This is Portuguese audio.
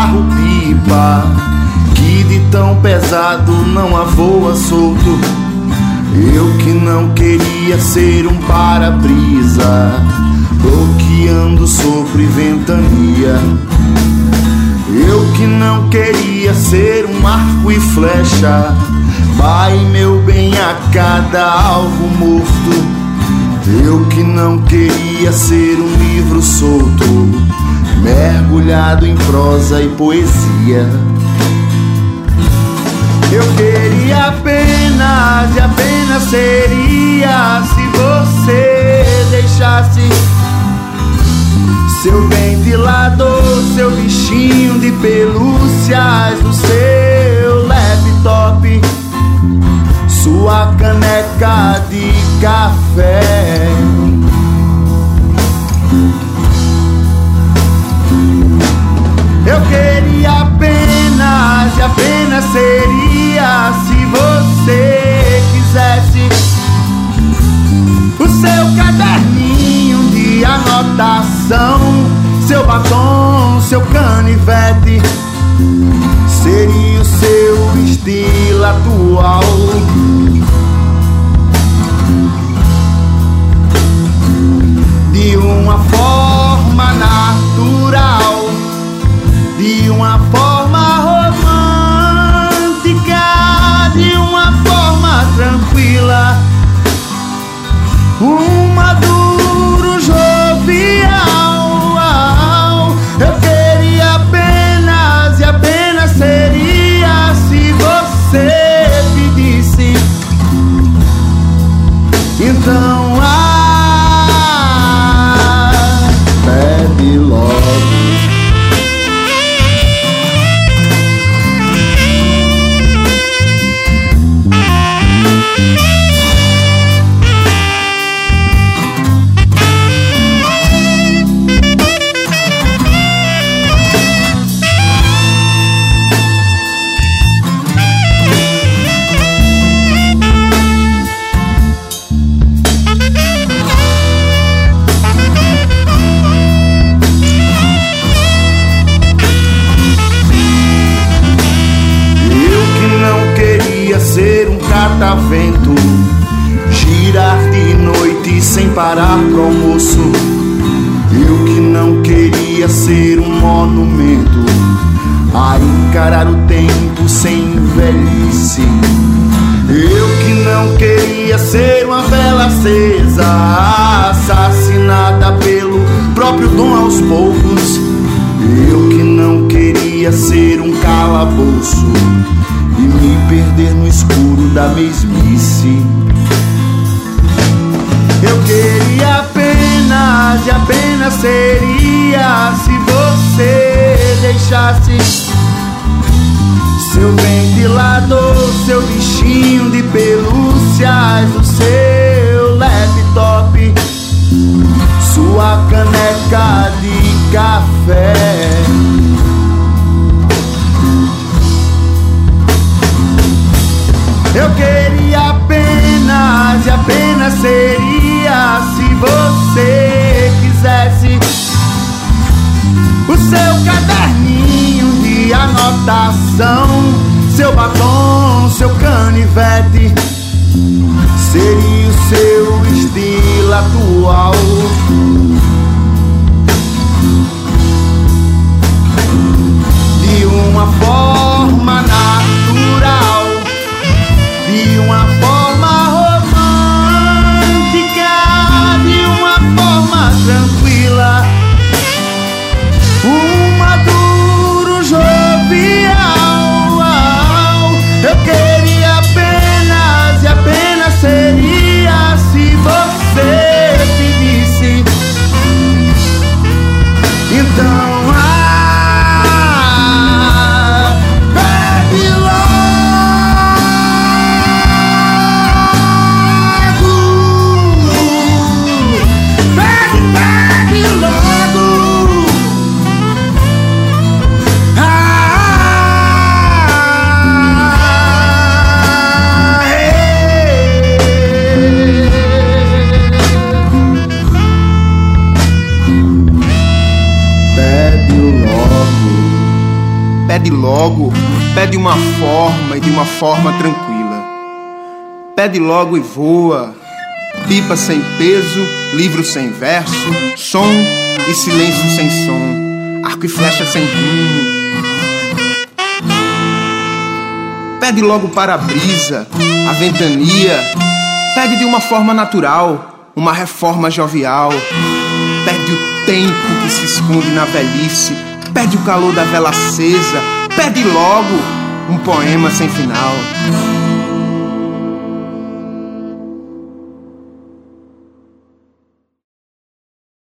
carro-pipa que de tão pesado não avoa solto. Eu que não queria ser um para-brisa, bloqueando sopro e ventania. Eu que não queria ser um arco e flecha, vai meu bem a cada alvo morto. Eu que não queria ser um livro solto, mergulhado em prosa e poesia. Eu queria apenas e apenas seria se você deixasse seu ventilador, seu bichinho de pelúcias, Queria apenas e apenas seria se você quisesse o seu caderninho de anotação, seu batom, seu canivete. Seria o seu estilo atual. Sem parar pro almoço. Eu que não queria ser um monumento, a encarar o tempo sem velhice. Eu que não queria ser uma vela acesa, assassinada pelo próprio dom aos poucos. Eu que não queria ser um calabouço e me perder no escuro da mesmice. Eu queria apenas e apenas seria se você deixasse seu ventilador, seu bichinho de pelúcias, o seu laptop, sua caneca de café. Seu canivete. Seria o seu estilo atual. De uma forma natural, de uma forma romântica, de uma forma tranquila. Pede logo, pede uma forma e de uma forma tranquila. Pede logo e voa. Pipa sem peso, livro sem verso, som e silêncio sem som, arco e flecha sem rumo. Pede logo para a brisa, a ventania. Pede de uma forma natural, uma reforma jovial. Pede o tempo que se esconde na velhice. Pede o calor da vela acesa. Pede logo um poema sem final.